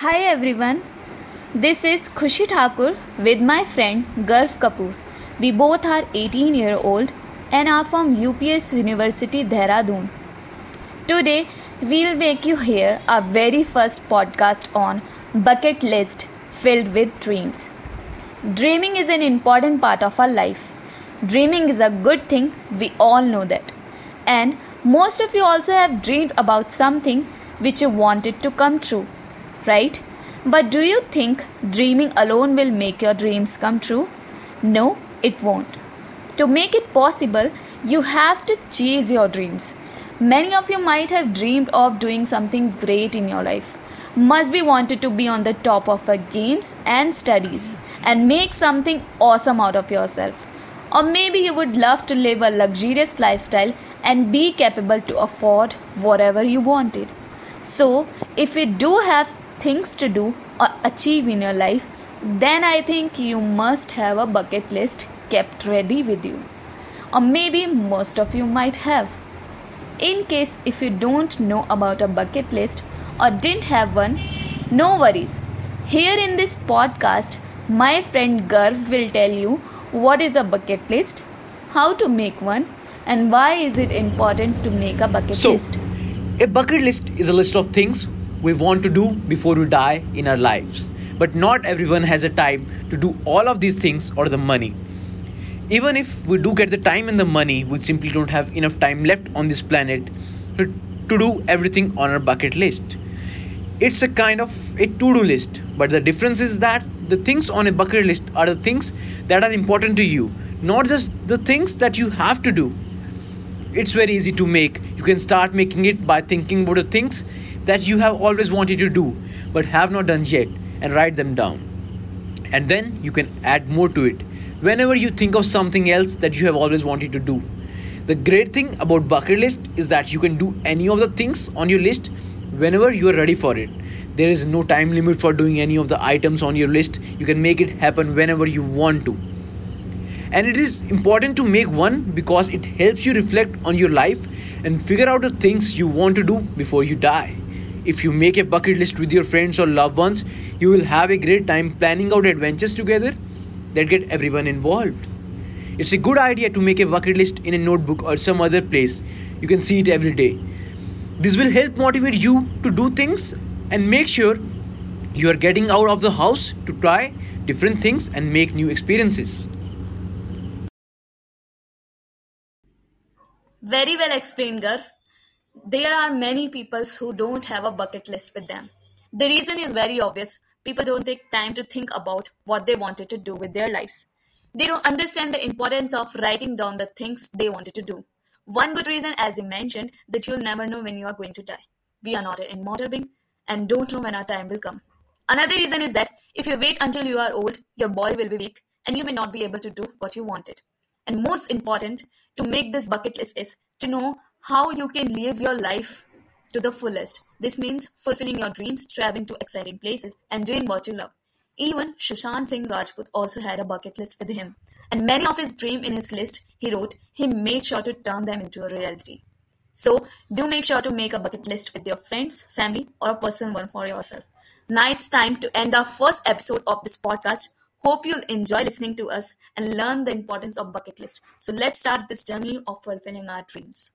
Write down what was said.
Hi everyone, this is Khushi Thakur with my friend Garv Kapoor. We both are 18 year old and are from UPES University Dehradun. Today we'll make you hear our very first podcast on bucket list filled with dreams. Dreaming is an important part of our life. Dreaming is a good thing, we all know that. And most of you also have dreamed about something which you wanted to come true right? But do you think dreaming alone will make your dreams come true? No, it won't. To make it possible, you have to chase your dreams. Many of you might have dreamed of doing something great in your life. Must be wanted to be on the top of your games and studies and make something awesome out of yourself. Or maybe you would love to live a luxurious lifestyle and be capable to afford whatever you wanted. So, if you do have things to do or achieve in your life, then I think you must have a bucket list kept ready with you. Or maybe most of you might have. In case if you don't know about a bucket list or didn't have one, no worries. Here in this podcast, my friend Garv will tell you what is a bucket list, how to make one, and why is it important to make a bucket So, list. a bucket list is a list of things we want to do before we die in our lives. But not everyone has a time to do all of these things or the money. Even if we do get the time and the money, we simply don't have enough time left on this planet to, to do everything on our bucket list. It's a kind of a to-do list, but the difference is that the things on a bucket list are the things that are important to you, not just the things that you have to do it's very easy to make you can start making it by thinking about the things that you have always wanted to do but have not done yet and write them down. And then you can add more to it. Whenever you think of something else that you have always wanted to do the great thing about bucket list is that you can do any of the things on your list whenever you are ready for it. There is no time limit for doing any of the items on your list. You can make it happen whenever you want to. And it is important to make one because it helps you reflect on your life and figure out the things you want to do before you die. If you make a bucket list with your friends or loved ones, you will have a great time planning out adventures together that get everyone involved. It's a good idea to make a bucket list in a notebook or some other place. You can see it every day. This will help motivate you to do things and make sure you are getting out of the house to try different things and make new experiences. Very well explained, Garv. There are many people who don't have a bucket list with them. The reason is very obvious. People don't take time to think about what they wanted to do with their lives. They don't understand the importance of writing down the things they wanted to do. One good reason, as you mentioned, that you'll never know when you are going to die. We are not an immortal being and don't know when our time will come. Another reason is that if you wait until you are old, your body will be weak and you may not be able to do what you wanted. And most important, to make this bucket list is to know how you can live your life to the fullest. This means fulfilling your dreams, traveling to exciting places, and doing what you love. Even Sushant Singh Rajput also had a bucket list with him, and many of his dreams in his list he wrote, he made sure to turn them into a reality. So, do make sure to make a bucket list with your friends, family, or a personal one for yourself. Now it's time to end our first episode of this podcast. Hope you'll enjoy listening to us and learn the importance of bucket list. So let's start this journey of fulfilling our dreams.